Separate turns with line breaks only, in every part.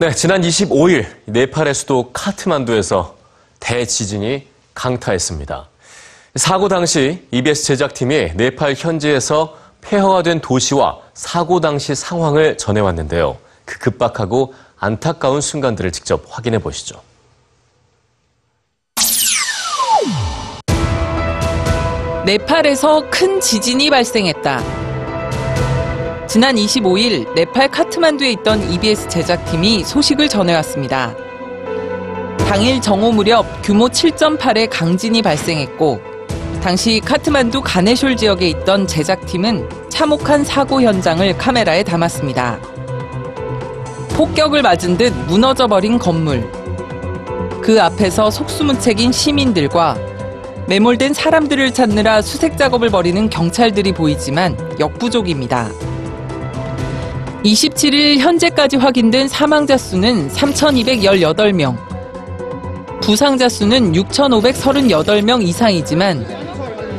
네, 지난 25일 네팔의 수도 카트만두에서 대지진이 강타했습니다. 사고 당시 EBS 제작팀이 네팔 현지에서 폐허가 된 도시와 사고 당시 상황을 전해왔는데요. 그 급박하고 안타까운 순간들을 직접 확인해 보시죠.
네팔에서 큰 지진이 발생했다. 지난 25일 네팔 카트만두에 있던 EBS 제작팀이 소식을 전해왔습니다. 당일 정오 무렵 규모 7.8의 강진이 발생했고 당시 카트만두 가네숄 지역에 있던 제작팀은 참혹한 사고 현장을 카메라에 담았습니다. 폭격을 맞은 듯 무너져 버린 건물. 그 앞에서 속수무책인 시민들과 매몰된 사람들을 찾느라 수색 작업을 벌이는 경찰들이 보이지만 역부족입니다. 27일 현재까지 확인된 사망자 수는 3,218명, 부상자 수는 6,538명 이상이지만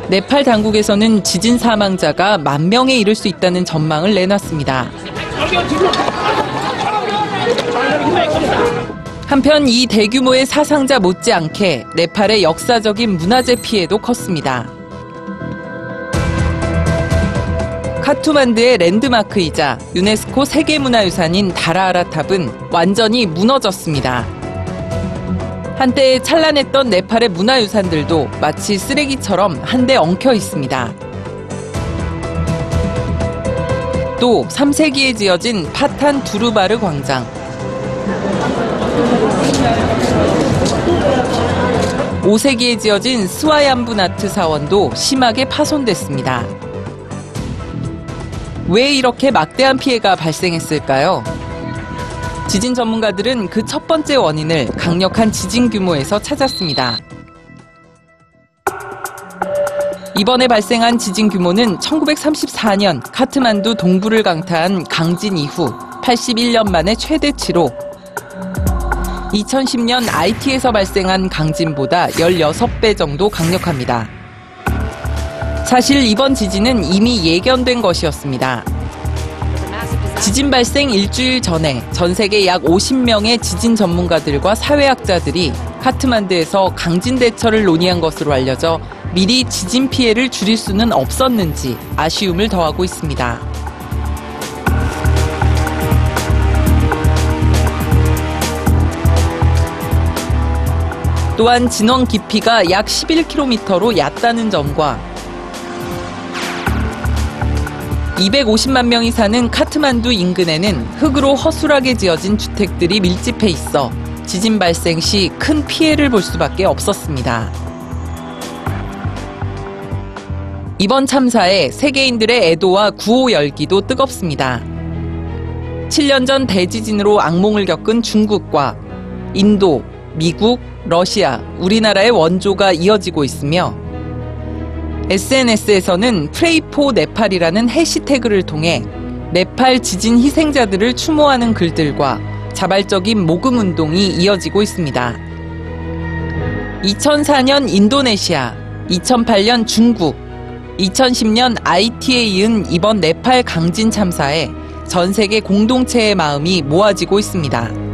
네팔 당국에서는 지진 사망자가 만 명에 이를 수 있다는 전망을 내놨습니다. 한편 이 대규모의 사상자 못지않게 네팔의 역사적인 문화재 피해도 컸습니다. 카트만두의 랜드마크이자 유네스코 세계문화유산인 다라하라 탑은 완전히 무너졌습니다. 한때 찬란했던 네팔의 문화유산들도 마치 쓰레기처럼 한데 엉켜 있습니다. 또 3세기에 지어진 파탄 두르바르 광장, 5세기에 지어진 스와얌부나트 사원도 심하게 파손됐습니다. 왜 이렇게 막대한 피해가 발생했을까요? 지진 전문가들은 그 첫 번째 원인을 강력한 지진 규모에서 찾았습니다. 이번에 발생한 지진 규모는 1934년 카트만두 동부를 강타한 강진 이후 81년 만에 최대치로 2010년 IT에서 발생한 강진보다 16배 정도 강력합니다. 사실 이번 지진은 이미 예견된 것이었습니다. 지진 발생 일주일 전에 전 세계 약 50명의 지진 전문가들과 사회학자들이 카트만드에서 강진 대처를 논의한 것으로 알려져 미리 지진 피해를 줄일 수는 없었는지 아쉬움을 더하고 있습니다. 또한 진원 깊이가 약 11km로 얕다는 점과 250만 명이 사는 카트만두 인근에는 흙으로 허술하게 지어진 주택들이 밀집해 있어 지진 발생 시 큰 피해를 볼 수밖에 없었습니다. 이번 참사에 세계인들의 애도와 구호 열기도 뜨겁습니다. 7년 전 대지진으로 악몽을 겪은 중국과 인도, 미국, 러시아, 우리나라의 원조가 이어지고 있으며 SNS에서는 프레이포 네팔이라는 해시태그를 통해 네팔 지진 희생자들을 추모하는 글들과 자발적인 모금 운동이 이어지고 있습니다. 2004년 인도네시아, 2008년 중국, 2010년 IT에 이은 이번 네팔 강진 참사에 전 세계 공동체의 마음이 모아지고 있습니다.